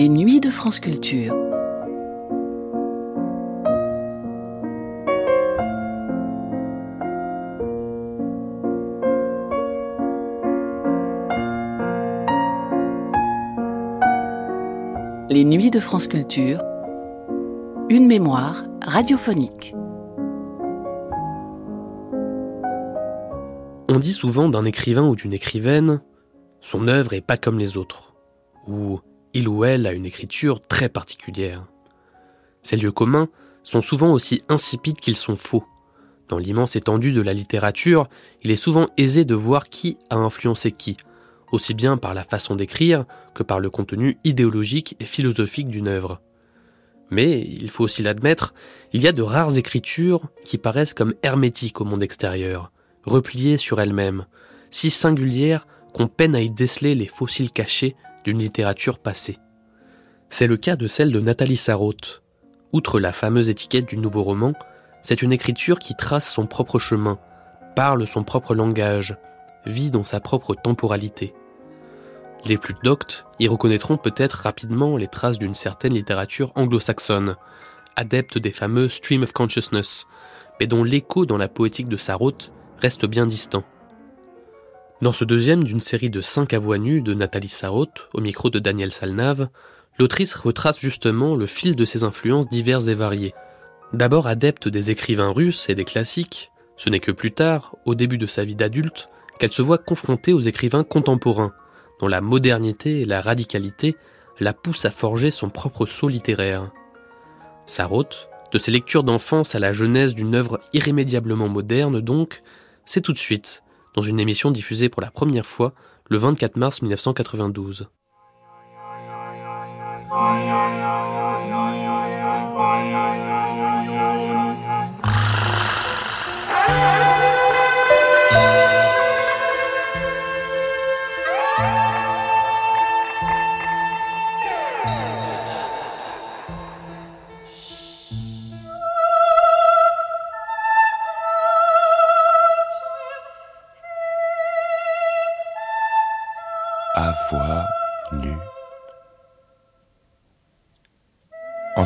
Les nuits de France Culture. Les nuits de France Culture. Une mémoire radiophonique. On dit souvent d'un écrivain ou d'une écrivaine son œuvre est pas comme les autres, ou il ou elle a une écriture très particulière. Ces lieux communs sont souvent aussi insipides qu'ils sont faux. Dans l'immense étendue de la littérature, il est souvent aisé de voir qui a influencé qui, aussi bien par la façon d'écrire que par le contenu idéologique et philosophique d'une œuvre. Mais, il faut aussi l'admettre, il y a de rares écritures qui paraissent comme hermétiques au monde extérieur, repliées sur elles-mêmes, si singulières qu'on peine à y déceler les fossiles cachés d'une littérature passée. C'est le cas de celle de Nathalie Sarraute. Outre la fameuse étiquette du nouveau roman, c'est une écriture qui trace son propre chemin, parle son propre langage, vit dans sa propre temporalité. Les plus doctes y reconnaîtront peut-être rapidement les traces d'une certaine littérature anglo-saxonne, adepte des fameux stream of consciousness, mais dont l'écho dans la poétique de Sarraute reste bien distant. Dans ce deuxième d'une série de cinq à nues de Nathalie Sarraute, au micro de Daniel Salnave, l'autrice retrace justement le fil de ses influences diverses et variées. D'abord adepte des écrivains russes et des classiques, ce n'est que plus tard, au début de sa vie d'adulte, qu'elle se voit confrontée aux écrivains contemporains, dont la modernité et la radicalité la poussent à forger son propre saut littéraire. Sarraute, de ses lectures d'enfance à la genèse d'une œuvre irrémédiablement moderne donc, c'est tout de suite dans une émission diffusée pour la première fois le 24 mars 1992.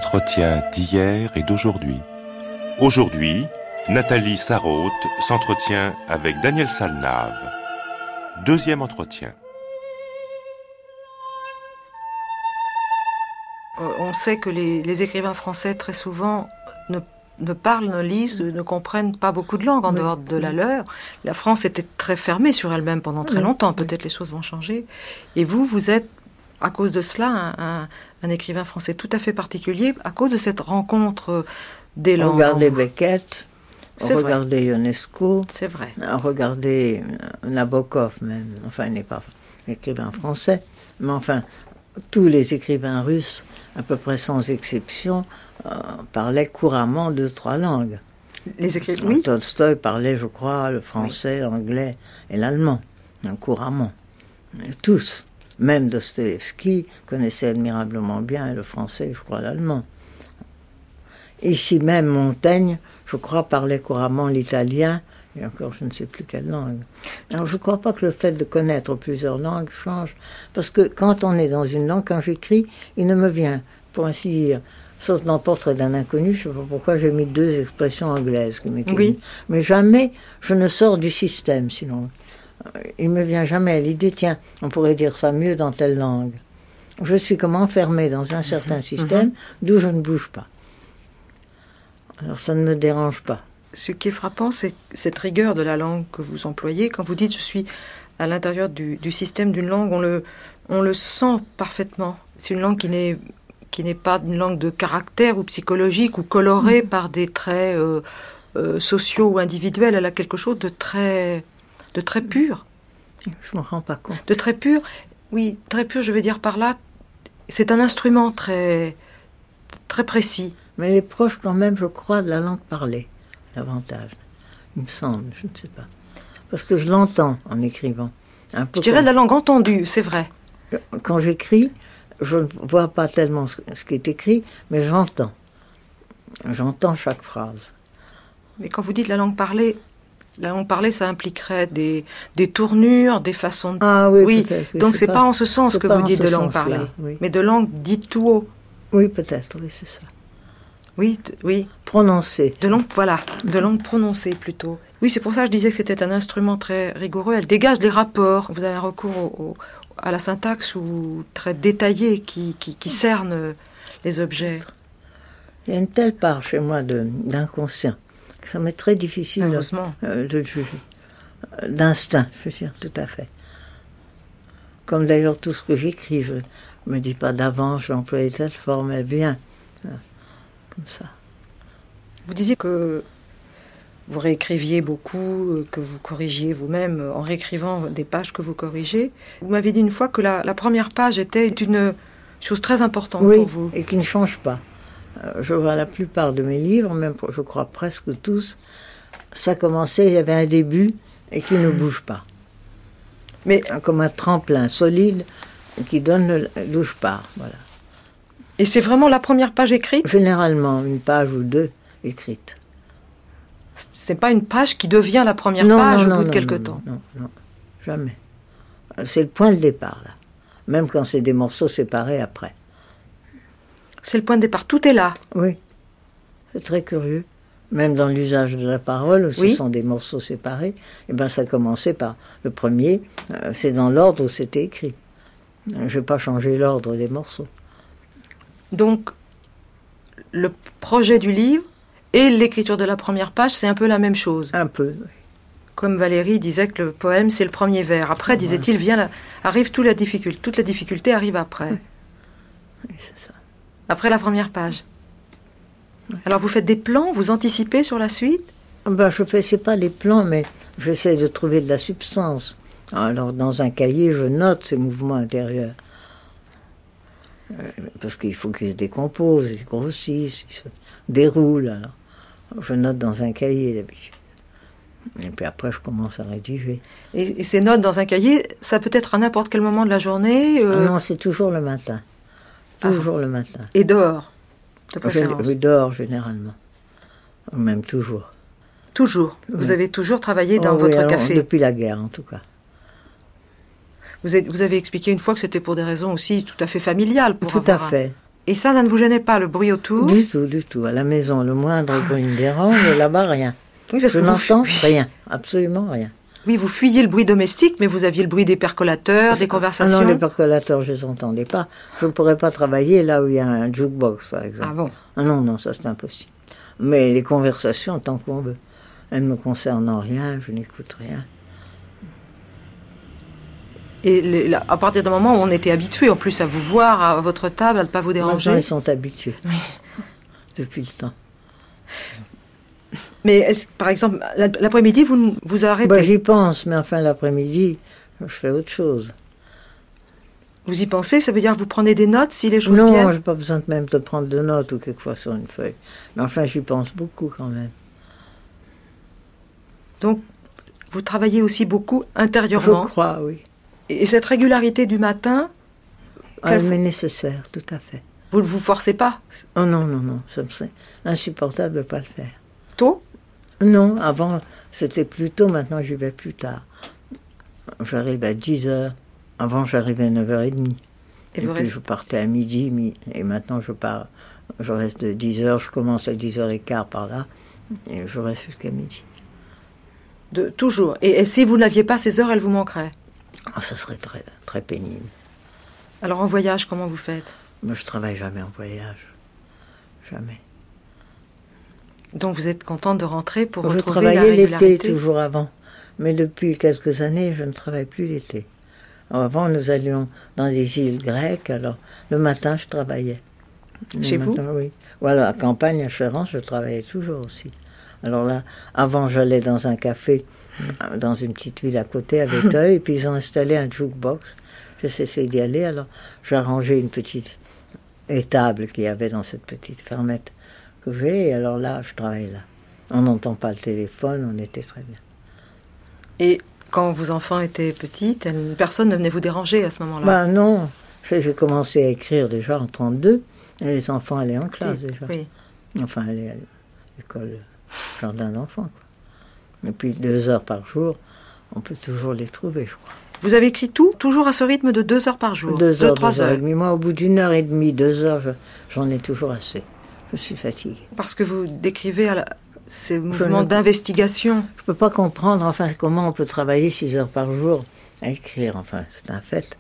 Entretien d'hier et d'aujourd'hui. Aujourd'hui, Nathalie Sarraute s'entretient avec Daniel Salnave. Deuxième entretien. Euh, on sait que les, écrivains français, très souvent, ne, parlent, ne lisent, ne comprennent pas beaucoup de langues en dehors de la leur. La France était très fermée sur elle-même pendant très longtemps. Peut-être les choses vont changer. Et vous, vous êtes à cause de cela un, écrivain français tout à fait particulier, à cause de cette rencontre des langues. Regardez Beckett, regardez Ionesco. C'est vrai. Regardez Nabokov même. Enfin, il n'est pas écrivain français, mais enfin, tous les écrivains russes, à peu près sans exception, euh, parlaient couramment deux, trois langues. Les écrivains, oui. Tolstoï parlait, je crois, le français, l'anglais et l'allemand, hein, couramment. Tous. Même Dostoevsky connaissait admirablement bien le français, je crois, l'allemand. Ici même, Montaigne, je crois, parlait couramment l'italien, et encore je ne sais plus quelle langue. Alors je ne crois pas que le fait de connaître plusieurs langues change, parce que quand on est dans une langue, quand j'écris, il ne me vient, pour ainsi dire, sauf dans Portrait d'un inconnu, je ne sais pas pourquoi j'ai mis deux expressions anglaises qui Oui. Mais jamais je ne sors du système, sinon il me vient jamais l'idée, tiens, on pourrait dire ça mieux dans telle langue. Je suis comme enfermé dans un certain mhm. système mhm. d'où je ne bouge pas. Alors ça ne me dérange pas. Ce qui est frappant, c'est cette rigueur de la langue que vous employez. Quand vous dites je suis à l'intérieur du, système d'une langue, on le, on le sent parfaitement. C'est une langue qui n'est qui n'est pas une langue de caractère ou psychologique ou colorée mhm. par des traits euh, euh, sociaux ou individuels. Elle a quelque chose de très de très pur. Je m'en rends pas compte. De très pur, oui, très pur, je veux dire par là, c'est un instrument très, très précis. Mais il est proche quand même, je crois, de la langue parlée, l'avantage. Il me semble, je ne sais pas. Parce que je l'entends en écrivant. je dirais de la langue entendue, c'est vrai. Quand j'écris, je ne vois pas tellement ce qui est écrit, mais j'entends. J'entends chaque phrase. Mais quand vous dites la langue parlée, La langue parlée, ça impliquerait des, des tournures, des façons de... Ah oui, oui, donc c'est pas, en ce sens que pas vous dites de langue parlée, oui. mais de langue dite tout haut. Oui, peut-être, oui, c'est ça. Oui, oui, Prononcer. de langue, voilà, de langue prononcée plutôt. Oui, c'est pour ça que je disais que c'était un instrument très rigoureux. Elle dégage des rapports. Vous avez un recours au- au- à la syntaxe ou très détaillé qui, qui, qui cerne les objets. Il y a une telle part chez moi d'inconscient ça m'est très difficile de, euh, de le juger. Euh, D'instinct, je veux dire, tout à fait. Comme d'ailleurs tout ce que j'écris, je me dis pas d'avance, je vais employer telle forme, elle vient. Voilà, Comme ça. Vous disiez que vous réécriviez beaucoup, euh, que vous corrigiez vous-même euh, en réécrivant des pages que vous corrigez. Vous m'avez dit une fois que la, la première page était une chose très importante Oui, pour vous. et qui ne change pas. Euh, Je vois la plupart de mes livres, même je crois presque tous, ça commençait, il y avait un début et qui ne bouge pas. Mais Comme un tremplin solide qui donne d'où je pars. Voilà. et c'est vraiment la première page écrite? Généralement, une page ou deux écrites. C'est pas une page qui devient la première Non, page non, au non, bout de quelque temps? Non, non, jamais. Euh, C'est le point de départ, là. Même quand c'est des morceaux séparés après. C'est le point de départ. Tout est là. Oui, c'est très curieux. Même dans l'usage de la parole, ce Oui. sont des morceaux séparés. Et ben, ça commençait par le premier. euh, c'est dans l'ordre où c'était écrit. Euh, Je vais pas changer l'ordre des morceaux. Donc, le projet du livre et l'écriture de la première page, c'est un peu la même chose. Un peu. oui. Comme Valérie disait que le poème, c'est le premier vers. Après, disait-il, vient la- arrive toute la difficulté. Toute la difficulté arrive après. Oui, c'est ça. Après la première page. Alors, vous faites des plans, vous anticipez sur la suite? Ben, je fais, c'est pas les plans, mais j'essaie de trouver de la substance. Alors, dans un cahier, je note ces mouvements intérieurs. Euh, parce qu'il faut qu'ils se décomposent, ils grossissent, ils se déroulent. Alors, je note dans un cahier d'habitude. Et puis après, je commence à rédiger. et, et ces notes dans un cahier, ça peut être à n'importe quel moment de la journée Ah euh, non, c'est toujours le matin. Toujours le matin. et dehors, de Je, préférence. je dors généralement. Ou Même toujours. Toujours. Vous Oui. avez toujours travaillé dans Oh oui, votre café. Depuis la guerre, en tout cas. Vous, êtes- vous avez expliqué une fois que c'était pour des raisons aussi tout à fait familiales. Pour tout à un- fait. Et ça, ça ne vous gênait pas, le bruit autour Du tout, du tout. À la maison, le moindre bruit me dérange, et là-bas, rien. Oui, parce Je n'entends fu- rien, absolument rien. Oui, vous fuyiez le bruit domestique, mais vous aviez le bruit des percolateurs, des Ah conversations. non, les percolateurs, je les entendais pas. Je ne pourrais pas travailler là où il y a un jukebox, par exemple. Ah bon? Ah non, non, ça c'est impossible. Mais les conversations, tant qu'on veut. Elles ne me concernent en rien, je n'écoute rien. Et les- là, à partir d'un moment où on était habitué, en plus, à vous voir à votre table, à ne pas vous Maintenant, déranger. ils sont habitués. Depuis le temps. Mais est-ce- par exemple, la- l'après-midi, vous vous arrêtez? Bah, J'y pense, mais enfin, l'après-midi, je fais autre chose. vous y pensez, ça veut dire que vous prenez des notes si les choses Non, viennent? j'ai pas besoin de même de prendre de notes ou quelquefois sur une feuille. Mais enfin, j'y pense beaucoup quand même. Donc, vous travaillez aussi beaucoup Je intérieurement. crois, oui. Et cette régularité du matin, Ah, Quelle- mais nécessaire, tout à fait. vous ne vous forcez pas? Oh non, non, non, ça me serait insupportable de ne pas le faire. tôt? Non, avant, c'était plus tôt, maintenant j'y vais plus tard. J'arrive à 10 heures. Avant, j'arrivais à 9h30. Et Et, vous puis, restez- je partais à midi, mi- et maintenant, je pars. Je reste de 10 heures, je commence à 10h15 par là, et je reste jusqu'à midi. de, Toujours. Et, et si vous n'aviez pas ces heures, elles vous manqueraient? Ah, ça serait très, très pénible. Alors en voyage, comment vous faites? Moi, je travaille jamais en voyage. Jamais. Donc vous êtes contente de rentrer pour je retrouver la travaillais l'été toujours avant. Mais depuis quelques années, je ne travaille plus l'été. Avant, nous allions dans des îles grecques, alors le matin, je travaillais. Le Chez vous matin, Oui. Voilà, à campagne, à Chéran, je travaillais toujours aussi. Alors là, avant, j'allais dans un café, euh, dans une petite ville à côté, à Véteuil, et puis ils ont installé un jukebox. Je cessais d'y aller, alors j'ai arrangé une petite étable qu'il y avait dans cette petite fermette que j'ai, et alors là, je travaille là. On n'entend pas le téléphone, on était très bien. Et quand vos enfants étaient petits, personne ne venait vous déranger à ce moment-là? Ben non, j'ai commencé à écrire déjà en 32, et les enfants allaient en classe déjà. Oui. Enfin, allaient à l'école, jardin d'enfants. Et puis deux heures par jour, on peut toujours les trouver, je crois. Vous avez écrit tout, toujours à ce rythme de deux heures par jour Deux heures, trois deux heures et demie. Moi, au bout d'une heure et demie, deux heures, je- j'en ai toujours assez. Je suis fatiguée. Parce que vous décrivez à la- ces mouvements ne- d'investigation. Je peux pas comprendre, enfin, comment on peut travailler six heures par jour à écrire. Enfin, c'est un fait.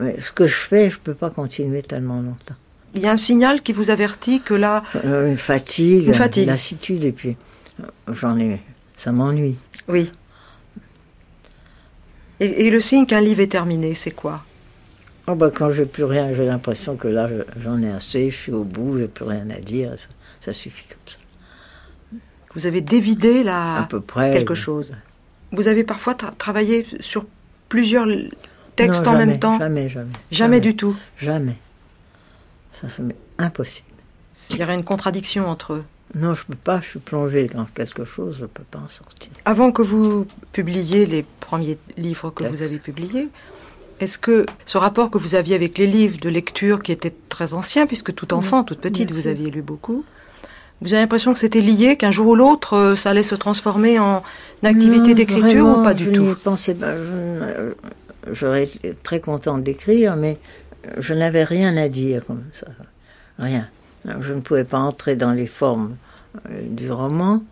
Mais ce que je fais, je peux pas continuer tellement longtemps. Il y a un signal qui vous avertit que là, Euh, une fatigue, Une fatigue. lassitude, et puis euh, j'en ai, ça m'ennuie. oui. Et, et le signe qu'un livre est terminé, c'est quoi? Oh bah, quand j'ai plus rien, j'ai l'impression que là, je- j'en ai assez, je suis au bout, j'ai plus rien à dire, ça, ça suffit comme ça. Vous avez dévidé là à peu près. quelque chose. Vous avez parfois tra- travaillé sur plusieurs textes Non, en jamais, même temps Jamais, jamais. Jamais du tout. Jamais. Ça, ça m'est impossible. Il y aurait une contradiction entre eux. Non, je peux pas, je suis plongé dans quelque chose, je peux pas en sortir. Avant que vous publiiez les premiers livres que vous avez publiés, est-ce que ce rapport que vous aviez avec les livres de lecture qui étaient très anciens, puisque tout enfant, toute petite, vous aviez lu beaucoup, vous avez l'impression que c'était lié, qu'un jour ou l'autre, euh, ça allait se transformer en une activité d'écriture ou pas du je tout pensais pas. Euh, J'aurais été très contente d'écrire, mais je n'avais rien à dire comme ça. Rien. Je ne pouvais pas entrer dans les formes euh, du roman.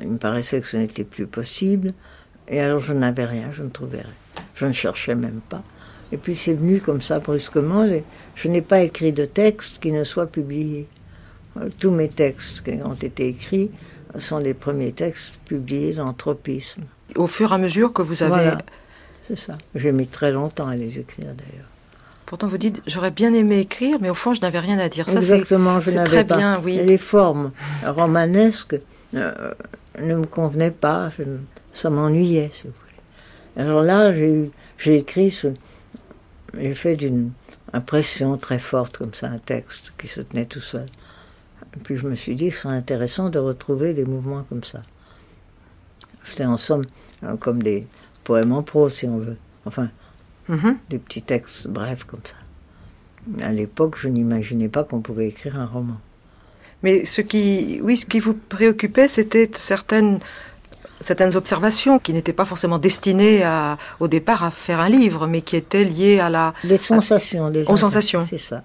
Il me paraissait que ce n'était plus possible. Et alors je n'avais rien, je ne trouvais rien. Je ne cherchais même pas. Et puis c'est venu comme ça brusquement. Je n'ai pas écrit de texte qui ne soit publié. Euh, Tous mes textes qui ont été écrits sont les premiers textes publiés dans Tropisme. Au fur et à mesure que vous avez... Voilà. C'est ça. J'ai mis très longtemps à les écrire d'ailleurs. Pourtant, vous dites, j'aurais bien aimé écrire, mais au fond, je n'avais rien à dire. Ça, Exactement, je n'avais très pas. bien, oui. Les formes romanesques euh, ne me convenaient pas, je ça m'ennuyait, si vous. Alors là, j'ai écrit, ce- j'ai fait d'une impression très forte comme ça, un texte qui se tenait tout seul. Et puis je me suis dit que ce serait intéressant de retrouver des mouvements comme ça. C'était en somme euh, comme des poèmes en prose, si on veut. Enfin, Mhm. des petits textes brefs comme ça. À l'époque, je n'imaginais pas qu'on pouvait écrire un roman. Mais ce qui, oui, ce qui vous préoccupait, c'était certaines, certaines observations qui n'étaient pas forcément destinées à, au départ à faire un livre, mais qui étaient liées à, la, Des sensations. Des Aux sensations. C'est ça.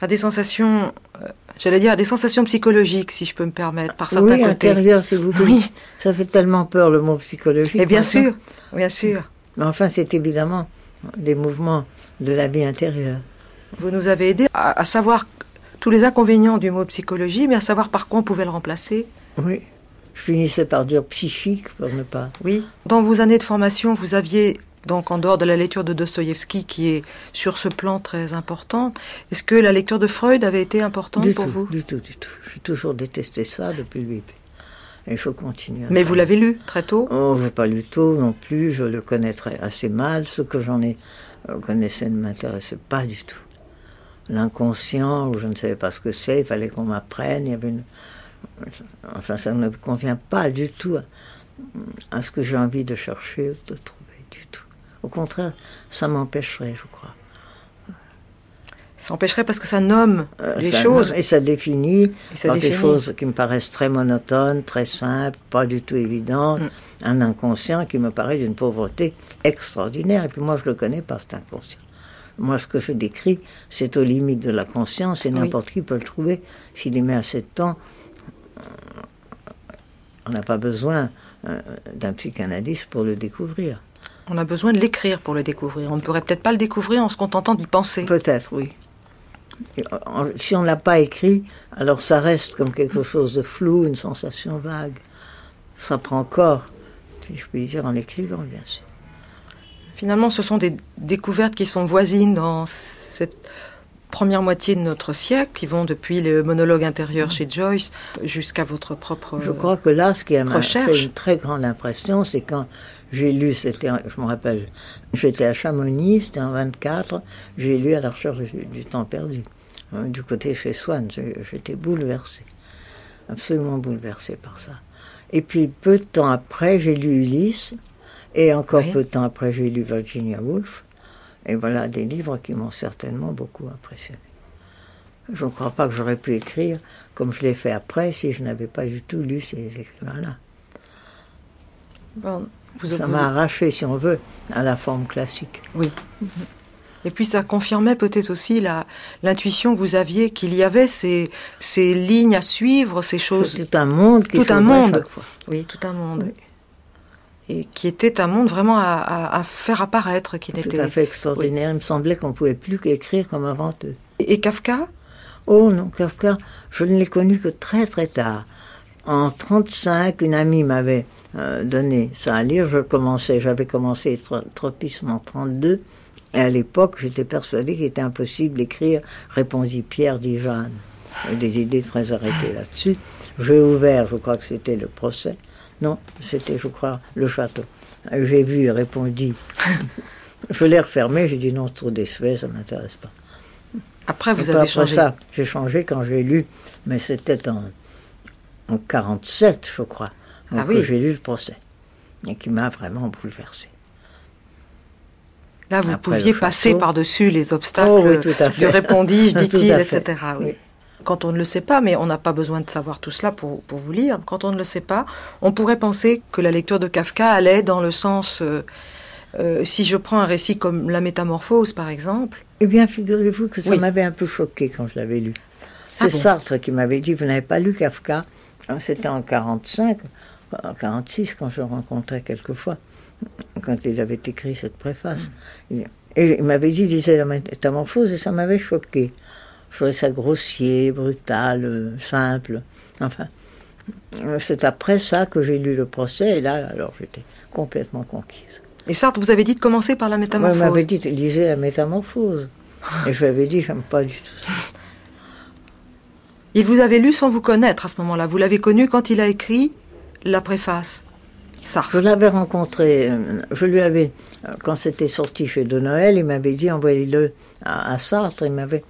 à des sensations, euh, j'allais dire, à des sensations psychologiques, si je peux me permettre, par certains oui, côtés. intérieur, s'il vous plaît. Oui, Ça fait tellement peur le mot psychologique. et bien sûr, bien sûr. Mais enfin, c'est évidemment les mouvements de la vie intérieure. Vous nous avez aidé à, à savoir tous les inconvénients du mot psychologie, mais à savoir par quoi on pouvait le remplacer. Oui. Je finissais par dire psychique pour ne pas. Oui. Dans vos années de formation, vous aviez, donc en dehors de la lecture de Dostoïevski, qui est sur ce plan très importante, est-ce que la lecture de Freud avait été importante du pour tout, vous? du tout, du tout. J'ai toujours détesté ça depuis le début. Et je continue. à Mais vous l'avez lu très tôt? Oh, je n'ai pas lu tôt non plus, je le connaîtrais assez mal. Ce que j'en ai euh, connaissais ne m'intéressait pas du tout. L'inconscient, ou je ne savais pas ce que c'est, il fallait qu'on m'apprenne. Il y avait une... Enfin, ça ne convient pas du tout à, à ce que j'ai envie de chercher, de trouver, du tout. Au contraire, ça m'empêcherait, je crois. Ça empêcherait parce que ça nomme Euh, les ça- choses. Et ça définit Et ça par des choses qui me paraissent très monotones, très simples, pas du tout évidentes. Mm. Un inconscient qui me paraît d'une pauvreté extraordinaire. Et puis moi, je le connais pas, cet inconscient. Moi, ce que je décris, c'est aux limites de la conscience et Oui. n'importe qui peut le trouver s'il y met assez de temps. On n'a pas besoin euh, d'un psychanalyste pour le découvrir. On a besoin de l'écrire pour le découvrir. On ne pourrait peut-être pas le découvrir en se contentant d'y penser. Peut-être, oui. Si on ne l'a pas écrit, alors ça reste comme quelque chose de flou, une sensation vague. Ça prend corps, si je puis dire, en écrivant, bien sûr. Finalement, ce sont des découvertes qui sont voisines dans cette première moitié de notre siècle, qui vont depuis le monologue intérieur chez Joyce jusqu'à votre propre... Je crois que là, ce qui m'a fait une très grande impression, c'est quand j'ai lu, c'était, je me rappelle, j'étais à Chamonix, c'était en 24, j'ai lu à la recherche du, du temps perdu, hein, du côté chez Swann, j'étais bouleversée, absolument bouleversée par ça. Et puis, peu de temps après, j'ai lu Ulysse, et encore Oui. peu de temps après, j'ai lu Virginia Woolf, et voilà des livres qui m'ont certainement beaucoup impressionné. Je ne crois pas que j'aurais pu écrire comme je l'ai fait après si je n'avais pas du tout lu ces écrivains-là. Bon, vous- Ça vous- m'a arraché, si on veut, à la forme classique. Oui. Et puis ça confirmait peut-être aussi la- l'intuition que vous aviez qu'il y avait ces, ces lignes à suivre, ces choses. Tout un monde qui Tout un monde. chaque fois. Oui, tout un monde. Oui. Et qui était un monde vraiment à, à- à faire apparaître, qui Tout à fait extraordinaire. Il me semblait qu'on pouvait plus qu'écrire comme avant eux. Et Kafka? Oh non, Kafka, je ne l'ai connu que très très tard. En 35, une amie m'avait euh, donné ça à lire. Je commençais, j'avais commencé Tro- Tropisme en 32. Et à l'époque, j'étais persuadée qu'il était impossible d'écrire, répondit Pierre. J'avais Des idées très arrêtées là-dessus. J'ai ouvert, je crois que c'était le procès. Non, c'était, je crois, le château. J'ai vu, répondit. je l'ai refermé, j'ai dit non, c'est trop désuet, ça ne m'intéresse pas. Après, vous avez après changé. ça, j'ai changé quand j'ai lu, mais c'était en, en 47, je crois, Ah que oui. j'ai lu le procès, et qui m'a vraiment bouleversé. Là, vous Après pouviez passer par-dessus les obstacles Oh oui, tout à fait. répondis, Tout dit-il, etc. Oui. Quand on ne le sait pas, mais on n'a pas besoin de savoir tout cela pour, pour vous lire, quand on ne le sait pas, on pourrait penser que la lecture de Kafka allait dans le sens, euh, euh, si je prends un récit comme La Métamorphose, par exemple, Eh bien, figurez-vous que ça Oui. m'avait un peu choqué quand je l'avais lu. C'est Ah bon Sartre qui m'avait dit, vous n'avez pas lu Kafka Ah, C'était en 45, en 46, quand je le rencontrais quelquefois, quand il avait écrit cette préface. Il- Et il m'avait dit, il lisait la métamorphose, et ça m'avait choqué. Je trouvais ça grossier, brutal, euh, simple. Enfin, euh, c'est après ça que j'ai lu le procès, et là, alors j'étais complètement conquise. et Sartre vous avez dit de commencer par La Moi, Métamorphose. il m'avait dit, lisez la métamorphose. Et je lui avais dit, j'aime pas du tout ça. Il vous avait lu sans vous connaître à ce moment-là. Vous l'avez connu quand il a écrit la préface. Sartre. Je l'avais rencontré, euh, je lui avais, quand c'était sorti chez De Noël, il m'avait dit envoyez-le à, à Sartre. Il m'avait,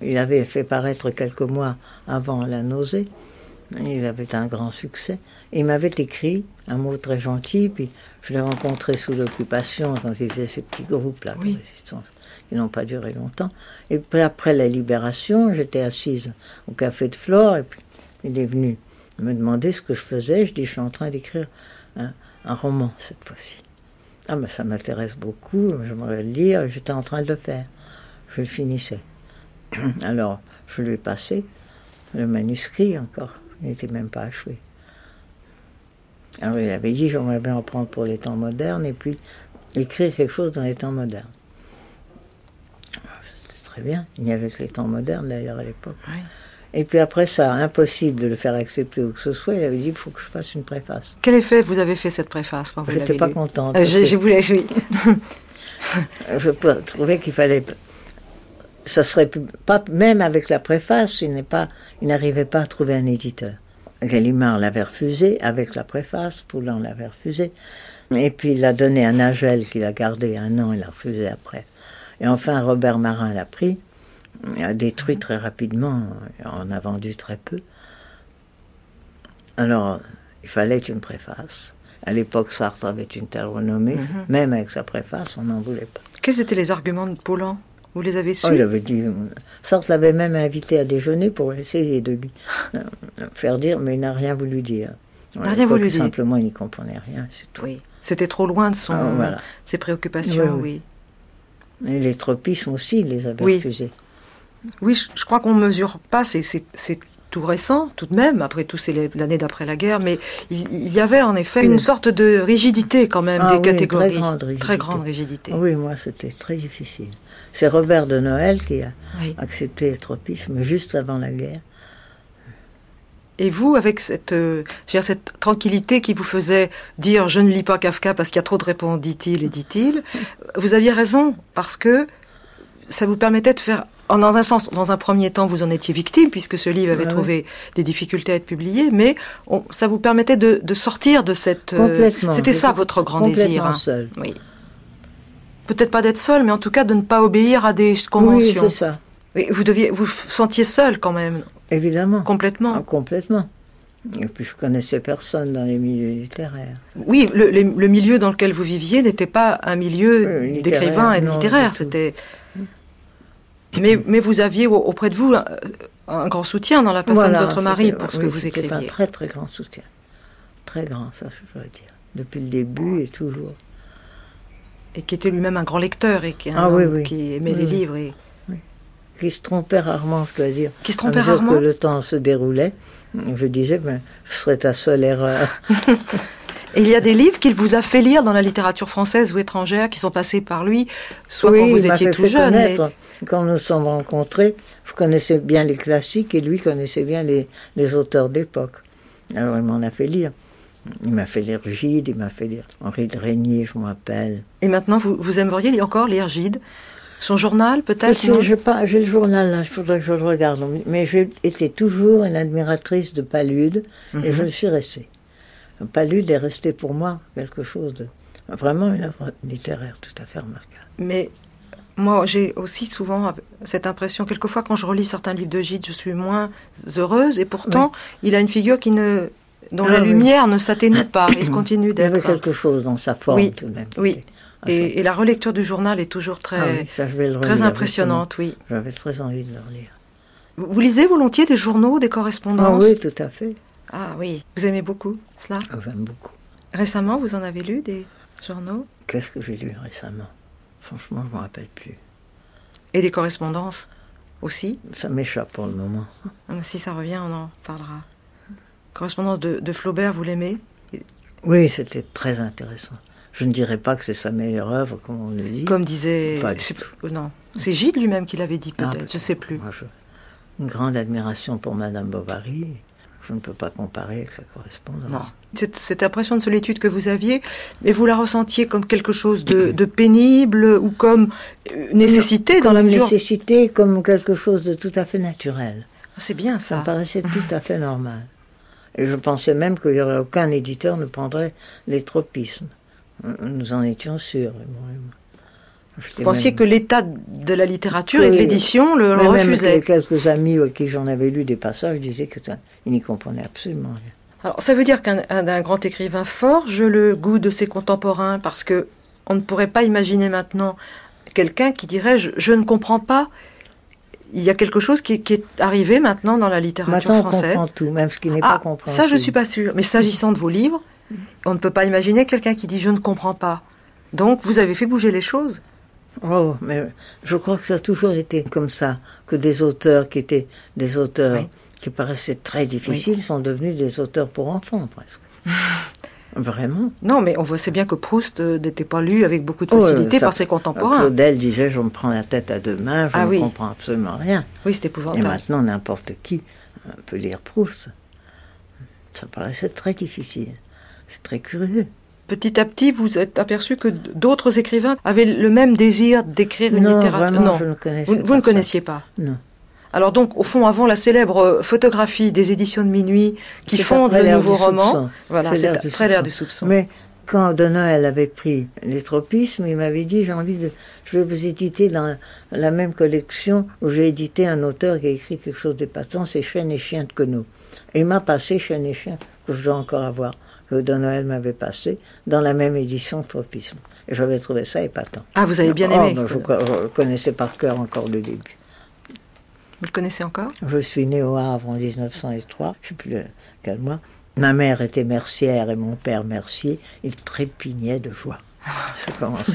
il avait fait paraître quelques mois avant La Nausée. Il avait un grand succès. Il m'avait écrit un mot très gentil, puis je l'ai rencontré sous l'occupation quand il faisait ces petits groupes là Oui. de résistance qui n'ont pas duré longtemps. Et puis après la libération, j'étais assise au café de Flore, et puis il est venu me demander ce que je faisais. Je dis je suis en train d'écrire un, un roman cette fois-ci. Ah ben ça m'intéresse beaucoup, j'aimerais le lire, j'étais en train de le faire. Je le finissais. Alors je lui ai passé le manuscrit encore, il n'était même pas achevé. Alors il avait dit j'aimerais bien en prendre pour les temps modernes et puis écrire quelque chose dans les temps modernes. Ah, C'était très bien, il n'y avait que les temps modernes d'ailleurs à l'époque. Oui. Et puis après ça, impossible de le faire accepter ou que ce soit, il avait dit il faut que je fasse une préface. Quel effet vous avez fait cette préface quand vous l'avez pas lue? contente. Euh, que j'ai voulu- oui. Je trouvais qu'il fallait. Ça serait pas même avec la préface, il n'est pas, il n'arrivait pas à trouver un éditeur. Gallimard l'avait refusé avec la préface, Poulan l'avait refusé, et puis il l'a donné à Nagel qu'il a gardé un an, il l'a refusé après. Et enfin Robert Marin l'a pris, il a détruit très rapidement, on a vendu très peu. Alors il fallait une préface. À l'époque, Sartre avait une telle renommée, Mhm. même avec sa préface, on n'en voulait pas. Quels étaient les arguments de Paulan Vous les avez su Oh, il avait dit. Sartre l'avait même invité à déjeuner pour essayer de lui euh, faire dire, mais il n'a rien voulu dire. n'a À rien voulu dire. Simplement, il n'y comprenait rien, c'est tout. Oui. C'était trop loin de son, Ah, voilà. ses préoccupations, Oui, oui. Et les tropismes aussi, il les avait Oui. refusés. Oui, je, je crois qu'on ne mesure pas, c'est tout récent tout de même, après tout c'est l'année d'après la guerre, mais il, il y avait en effet une sorte de rigidité quand même Ah des oui, catégories. très grande rigidité. Très grande rigidité. Oui, moi, c'était très difficile. C'est Robert de Noël qui a Oui. accepté les tropismes juste avant la guerre. Et vous, avec cette, euh, dire, cette tranquillité qui vous faisait dire je ne lis pas Kafka parce qu'il y a trop de réponses, dit-il et dit-il, vous aviez raison, parce que ça vous permettait de faire, dans un sens, dans un premier temps, vous en étiez victime, puisque ce livre avait Ouais, trouvé des difficultés à être publié, mais on- ça vous permettait de, de sortir de cette... euh, Complètement. C'était ça votre grand complètement désir. hein. seul. Oui. Peut-être pas d'être seul, mais en tout cas de ne pas obéir à des Oui, conventions. c'est ça. Et vous deviez, vous sentiez seul quand même, Évidemment. complètement. Ah, complètement. Et puis, je connaissais personne dans les milieux littéraires. Oui, le, le- le milieu dans lequel vous viviez n'était pas un milieu Euh, d'écrivains et de littéraires. C'était. Mais, mais vous aviez au- auprès de vous un, un grand soutien dans la personne Voilà, de votre mari pour ce oui, que vous c'était un écriviez. très très grand soutien. Très grand, ça, je dois dire. depuis le début et toujours. Et qui était lui-même un grand lecteur et qui, Ah oui, homme oui. qui aimait les livres. Et... Qui se trompait rarement, je dois dire. Qui se À trompait mesure rarement que le temps se déroulait, je disais, ben, je serais ta seule erreur. Et il y a des livres qu'il vous a fait lire dans la littérature française ou étrangère qui sont passés par lui, soit Oui, quand vous étiez tout jeune. mais-. Quand nous nous sommes rencontrés, je connaissais bien les classiques et lui connaissait bien les, les auteurs d'époque. Alors il m'en a fait lire. Il m'a fait lire Gide, il m'a fait lire Henri de Régnier, je me rappelle. Et maintenant, vous, vous aimeriez encore lire Gide? Son journal, peut-être j'ai le journal là, il faudrait que je le regarde. Mais j'ai été toujours une admiratrice de Palude et Mhm. je le suis restée. Palude est resté pour moi quelque chose de vraiment une œuvre littéraire tout à fait remarquable. Mais moi, j'ai aussi souvent cette impression, quelquefois quand je relis certains livres de Gide, je suis moins heureuse et pourtant, il a une figure qui ne, dont Ah la oui. lumière ne s'atténue pas. Il continue Il y avait d'être. quelque chose dans sa forme Oui, tout de même. oui. Et, et la relecture du journal est toujours très, Ah oui, ça, le très impressionnante, oui. J'avais très envie de le relire. Vous, lisez volontiers des journaux, des Ah correspondances oui, tout à fait. Ah oui. Vous aimez beaucoup cela? Ah, J'aime beaucoup. Récemment, vous en avez lu des journaux? Qu'est-ce que j'ai lu récemment? Franchement, je ne me rappelle plus. et des correspondances aussi? Ça m'échappe pour le moment. Ah, Si ça revient, on en parlera. Correspondance de, de Flaubert, vous l'aimez? Oui, c'était très intéressant. Je ne dirais pas que c'est sa meilleure œuvre, comme on le dit. Comme disait. Pas du c'est- tout. Non. C'est Gide lui-même qui l'avait dit, Ah, peut-être. je sais plus. Moi, je- Une grande admiration pour Madame Bovary. Je ne peux pas comparer avec sa correspondance. Non. Cette, cette impression de solitude que vous aviez, mais vous la ressentiez comme quelque chose de, de pénible ou comme nécessité dans la mesure. nécessité, comme quelque chose de tout à fait naturel. Ah, C'est bien Ça me ça. paraissait tout à fait normal. Et je pensais même qu'il n'y aurait aucun éditeur ne prendrait les tropismes. Nous en étions sûrs. Vous pensiez même- que l'état de la littérature et de l'édition le, le même refusait. les quelques amis à qui j'en avais lu des passages disaient que ça, ils n'y comprenaient absolument rien. Alors, ça veut dire qu'un un- un grand écrivain forge le goût de ses contemporains parce que on ne pourrait pas imaginer maintenant quelqu'un qui dirait je, je ne comprends pas. Il y a quelque chose qui, qui est arrivé maintenant dans la littérature Maintenant, on française. comprend tout, même ce qui n'est pas Ah, compréhensible. ça, je suis pas sûre. Mais s'agissant de vos livres, on ne peut pas imaginer quelqu'un qui dit je ne comprends pas. Donc, vous avez fait bouger les choses. Oh, mais je crois que ça a toujours été comme ça, que des auteurs qui étaient des auteurs Oui. qui paraissaient très difficiles sont devenus des auteurs pour enfants, presque. Vraiment. Non, mais on voit c'est bien que Proust euh, n'était pas lu avec beaucoup de Oh, facilité ça- par ses contemporains. Claudel disait Je me prends la tête à deux mains, je Ah ne oui. comprends absolument rien. Oui, c'est Et épouvantable. maintenant, n'importe qui euh, peut lire Proust. Ça paraissait très difficile. C'est très curieux. Petit à petit, vous êtes aperçu que d'autres écrivains avaient le même désir d'écrire une non, littérature. vraiment, non, je ne connaissais vous, pas vous ne connaissiez pas. Non. Alors donc, au fond, avant la célèbre euh, photographie des éditions de minuit qui après le nouveau roman, soupçon. voilà, C'est c'est l'ère du soupçon. du soupçon. Mais quand De Noël avait pris les tropismes, il m'avait dit j'ai envie de, je vais vous éditer dans la même collection où j'ai édité un auteur qui a écrit quelque chose d'épatant, c'est Chêne et Chien de Queneau. Et il m'a passé Chêne et Chien que je dois encore avoir, que De Noël m'avait passé dans la même édition de tropisme. Et j'avais trouvé ça épatant. Ah, vous avez bien Oh, aimé. ben, je, je connaissais par cœur encore le début. Vous le connaissez encore? Je suis né au Havre en 1903, je ne sais plus quel mois. Ma mère était mercière et mon père mercier. Il trépignait de joie. Ça commence.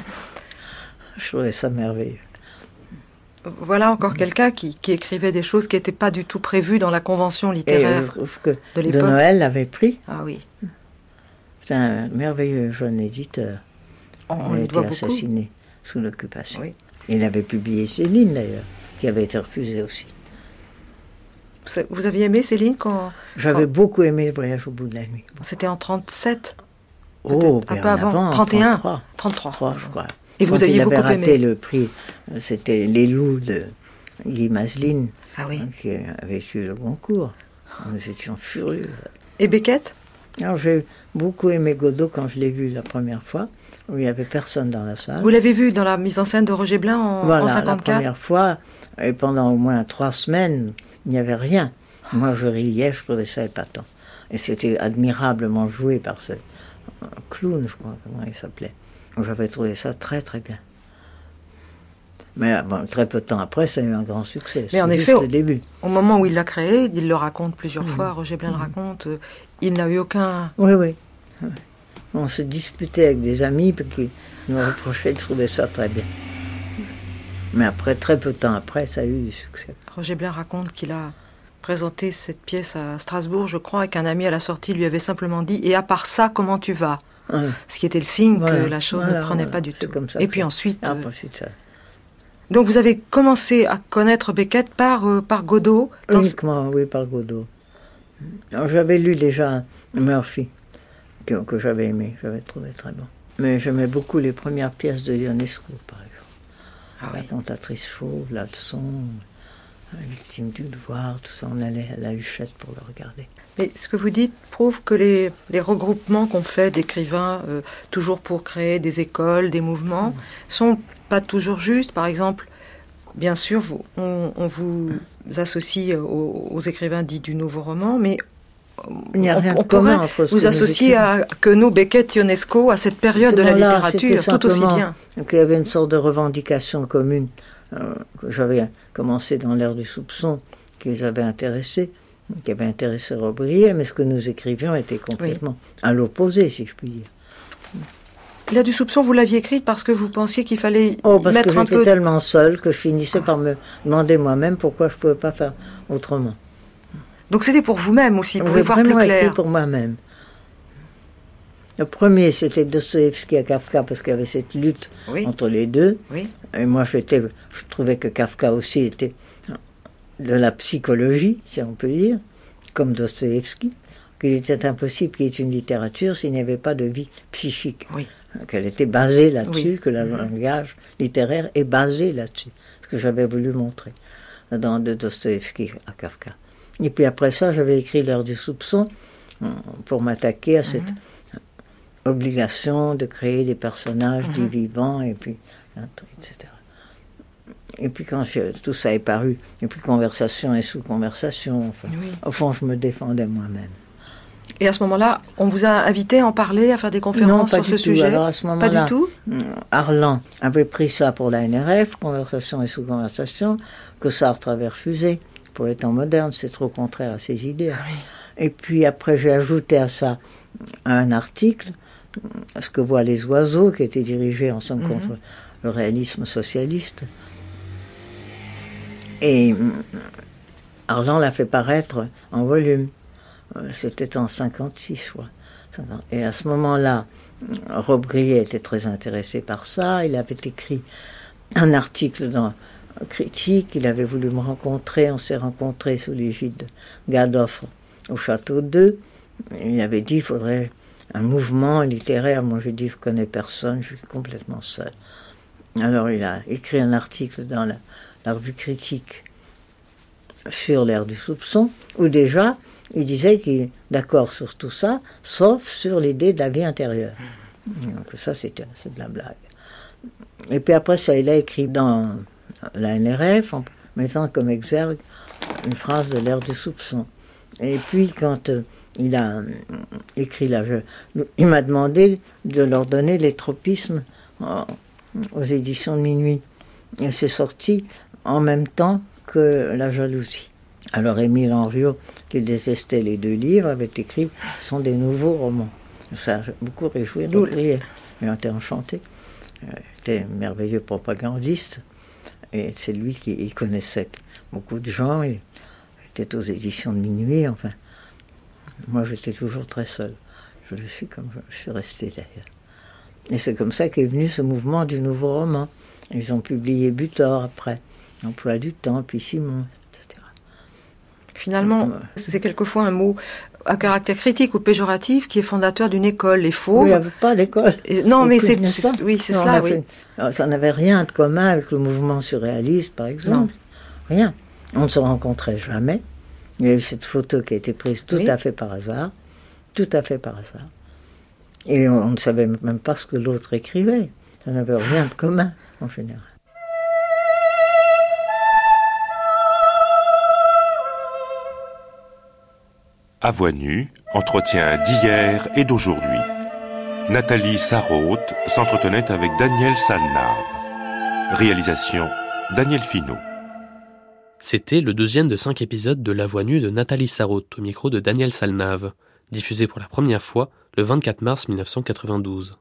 Je trouvais ça merveilleux. Voilà encore quelqu'un qui, qui écrivait des choses qui n'étaient pas du tout prévues dans la convention Et euh, littéraire que de De l'époque. Noël l'avait pris. Ah oui, C'est un merveilleux jeune éditeur. on, il a été beaucoup. assassiné sous l'occupation. Oui. Il avait publié Céline d'ailleurs, qui avait été refusée aussi. Vous- aviez aimé Céline quand J'avais Quand- beaucoup aimé le voyage au bout de la nuit. c'était en 37, Oh, un peu avant, en 31. 33. 33 Trois, je crois. Et vous aviez il beaucoup avait raté aimé. le prix, euh, c'était Les Loups de Guy Maslin, Ah oui. hein, qui avait eu le concours. Nous étions furieux. Et Beckett? Alors j'ai beaucoup aimé Godot quand je l'ai vu la première fois, où il n'y avait personne dans la salle. Vous l'avez vu dans la mise en scène de Roger Blin en, voilà, en la 54 première fois, et pendant au moins trois semaines, il n'y avait rien. Moi, je riais, je trouvais ça épatant. Et c'était admirablement joué par ce euh, clown, je crois, comment il s'appelait. J'avais trouvé ça très, très bien. Mais euh, bon, très peu de temps après, ça a eu un grand succès. Mais en effet, au- le début. Au moment où il l'a créé, il le raconte plusieurs fois, Roger Blin le raconte, euh, il n'a eu aucun... Oui, oui. Oui, On se disputait avec des amis qui nous reprochaient de trouver ça très bien. Mais après, très peu de temps après, ça a eu du succès. Roger Blain raconte qu'il a présenté cette pièce à Strasbourg, je crois, et qu'un ami à la sortie lui avait simplement dit Et à part ça, comment tu vas? Ce qui était le signe que la chose ne prenait pas du tout. et puis ensuite. Ah, euh, donc vous avez commencé à connaître Beckett par, euh, par Godot Uniquement, oui, par Godot. J'avais lu déjà Murphy, que, que j'avais aimé, j'avais trouvé très bon. Mais j'aimais beaucoup les premières pièces de Ionesco, par exemple. Ah la cantatrice fauve, la leçon, victime du devoir, tout ça, on allait à la huchette pour le regarder. Mais ce que vous dites prouve que les, les regroupements qu'on fait d'écrivains, euh, toujours pour créer des écoles, des mouvements, mmh. sont pas toujours justes. Par exemple, bien sûr, on, vous associe aux, écrivains dits du nouveau roman, mais il n'y a rien on, de commun entre vous associer à nous, Beckett, Ionesco, à cette période de la littérature, tout aussi bien. il y avait une sorte de revendication commune euh, que j'avais commencé dans l'ère du soupçon, qui les avait intéressés, qui avait intéressé Robrier, mais ce que nous écrivions était complètement à l'opposé, si je puis dire. L'ère du soupçon, vous l'aviez écrite parce que vous pensiez qu'il fallait oh, parce mettre que un peu. tellement seul que je finissais par me demander moi-même pourquoi je ne pouvais pas faire autrement. Donc c'était pour vous-même aussi, pour y voir plus clair. écrit pour moi-même. Le premier, c'était Dostoevsky et Kafka, parce qu'il y avait cette lutte entre les deux. Et moi, je trouvais que Kafka aussi était de la psychologie, si on peut dire, comme Dostoevsky, qu'il était impossible qu'il y ait une littérature s'il n'y avait pas de vie psychique. Qu'elle était basée là-dessus, que le mm-hmm. langage littéraire est basé là-dessus. Ce que j'avais voulu montrer dans de Dostoevsky à Kafka. Et puis après ça, j'avais écrit L'heure du soupçon euh, pour m'attaquer à cette mm-hmm obligation de créer des personnages, des mhm. vivants, et puis, etc. Et puis quand tout ça est paru, et puis conversation et sous-conversation, enfin, au fond, je me défendais moi-même. Et à ce moment-là, on vous a invité à en parler, à faire des conférences sur ce sujet Alors à ce Pas du tout euh, Arlan avait pris ça pour la NRF, conversation et sous-conversation, que Sartre avait refusé. Pour les temps modernes, c'est trop contraire à ses idées. Ah et puis après, j'ai ajouté à ça un article ce que voient les oiseaux, qui était dirigé en somme mhm. contre le réalisme socialiste. Et Arlan l'a fait paraître en volume. C'était en 56, je crois. Et à ce moment-là, Rob Grillet était très intéressé par ça. Il avait écrit un article dans Critique. Il avait voulu me rencontrer. On s'est rencontrés sous l'égide de Gadoffre au château 2. Il avait dit qu'il faudrait un mouvement littéraire. Moi, je dis, je connais personne, je suis complètement seul. Alors, il a écrit un article dans la, revue critique sur l'ère du soupçon, où déjà, il disait qu'il est d'accord sur tout ça, sauf sur l'idée de la vie intérieure. Donc ça, c'est de la blague. Et puis après ça, il a écrit dans la NRF, en mettant comme exergue une phrase de l'ère du soupçon. Et puis, quand euh, il a euh, écrit là. il m'a demandé de leur donner les tropismes aux éditions de minuit. Et c'est sorti en même temps que La jalousie. Alors Émile Henriot, qui détestait les deux livres, avait écrit sont des nouveaux romans. Ça a beaucoup réjoui Il était enchanté. Il était un merveilleux propagandiste. Et c'est lui qui connaissait beaucoup de gens. Il était aux éditions de minuit, enfin. Moi, j'étais toujours très seul. Je le suis comme je, suis resté d'ailleurs. Et c'est comme ça qu'est venu ce mouvement du nouveau roman. Ils ont publié Butor après, Emploi du temps, puis Simon. Finalement, c'est quelquefois un mot à caractère critique ou péjoratif qui est fondateur d'une école. Les faux. Il n'y avait pas d'école. Non, mais c'est oui, c'est cela. Oui. Ça n'avait rien de commun avec le mouvement surréaliste, par exemple. Rien. On ne se rencontrait jamais. Il y a eu cette photo qui a été prise tout à fait par hasard, tout à fait par hasard. Et on, ne savait même pas ce que l'autre écrivait. Ça n'avait rien de commun, en général. À voix entretien d'hier et d'aujourd'hui. Nathalie Sarraute s'entretenait avec Daniel Salnave. Réalisation Daniel Finot. C'était le deuxième de cinq épisodes de La Voix nue de Nathalie Sarraute au micro de Daniel Salnave, diffusé pour la première fois le 24 mars 1992.